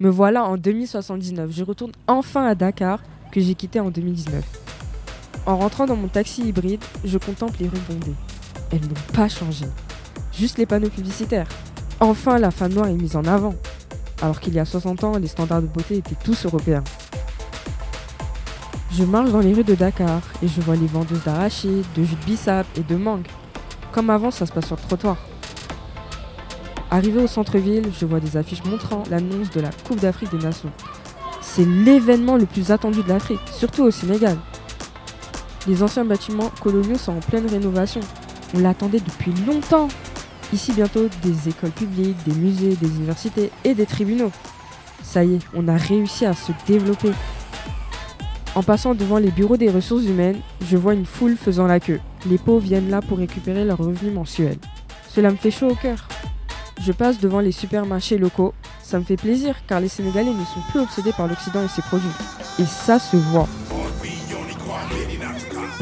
Me voilà en 2079. Je retourne enfin à Dakar, que j'ai quitté en 2019. En rentrant dans mon taxi hybride, je contemple les rues bondées. Elles n'ont pas changé. Juste les panneaux publicitaires. Enfin, la femme noire est mise en avant. Alors qu'il y a 60 ans, les standards de beauté étaient tous européens. Je marche dans les rues de Dakar et je vois les vendeuses d'arachides, de jus de bissap et de mangue. Comme avant, ça se passe sur le trottoir. Arrivé au centre-ville, je vois des affiches montrant l'annonce de la Coupe d'Afrique des Nations. C'est l'événement le plus attendu de l'Afrique, surtout au Sénégal. Les anciens bâtiments coloniaux sont en pleine rénovation. On l'attendait depuis longtemps. Ici bientôt des écoles publiques, des musées, des universités et des tribunaux. Ça y est, on a réussi à se développer. En passant devant les bureaux des ressources humaines, je vois une foule faisant la queue. Les pauvres viennent là pour récupérer leurs revenus mensuels. Cela me fait chaud au cœur. Je passe devant les supermarchés locaux. Ça me fait plaisir car les Sénégalais ne sont plus obsédés par l'Occident et ses produits. Et ça se voit.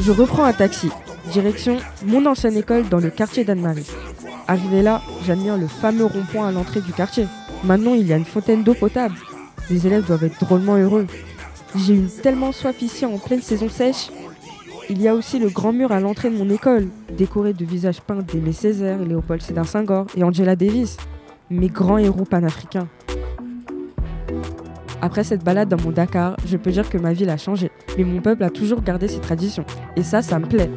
Je reprends un taxi. Direction mon ancienne école dans le quartier d'Anne-Marie. Arrivé là, j'admire le fameux rond-point à l'entrée du quartier. Maintenant, il y a une fontaine d'eau potable. Les élèves doivent être drôlement heureux. J'ai eu tellement soif ici en pleine saison sèche. Il y a aussi le grand mur à l'entrée de mon école, décoré de visages peints d'Aimé Césaire, Léopold Sédar Senghor et Angela Davis, mes grands héros panafricains. Après cette balade dans mon Dakar, je peux dire que ma ville a changé, mais mon peuple a toujours gardé ses traditions. Et ça, ça me plaît.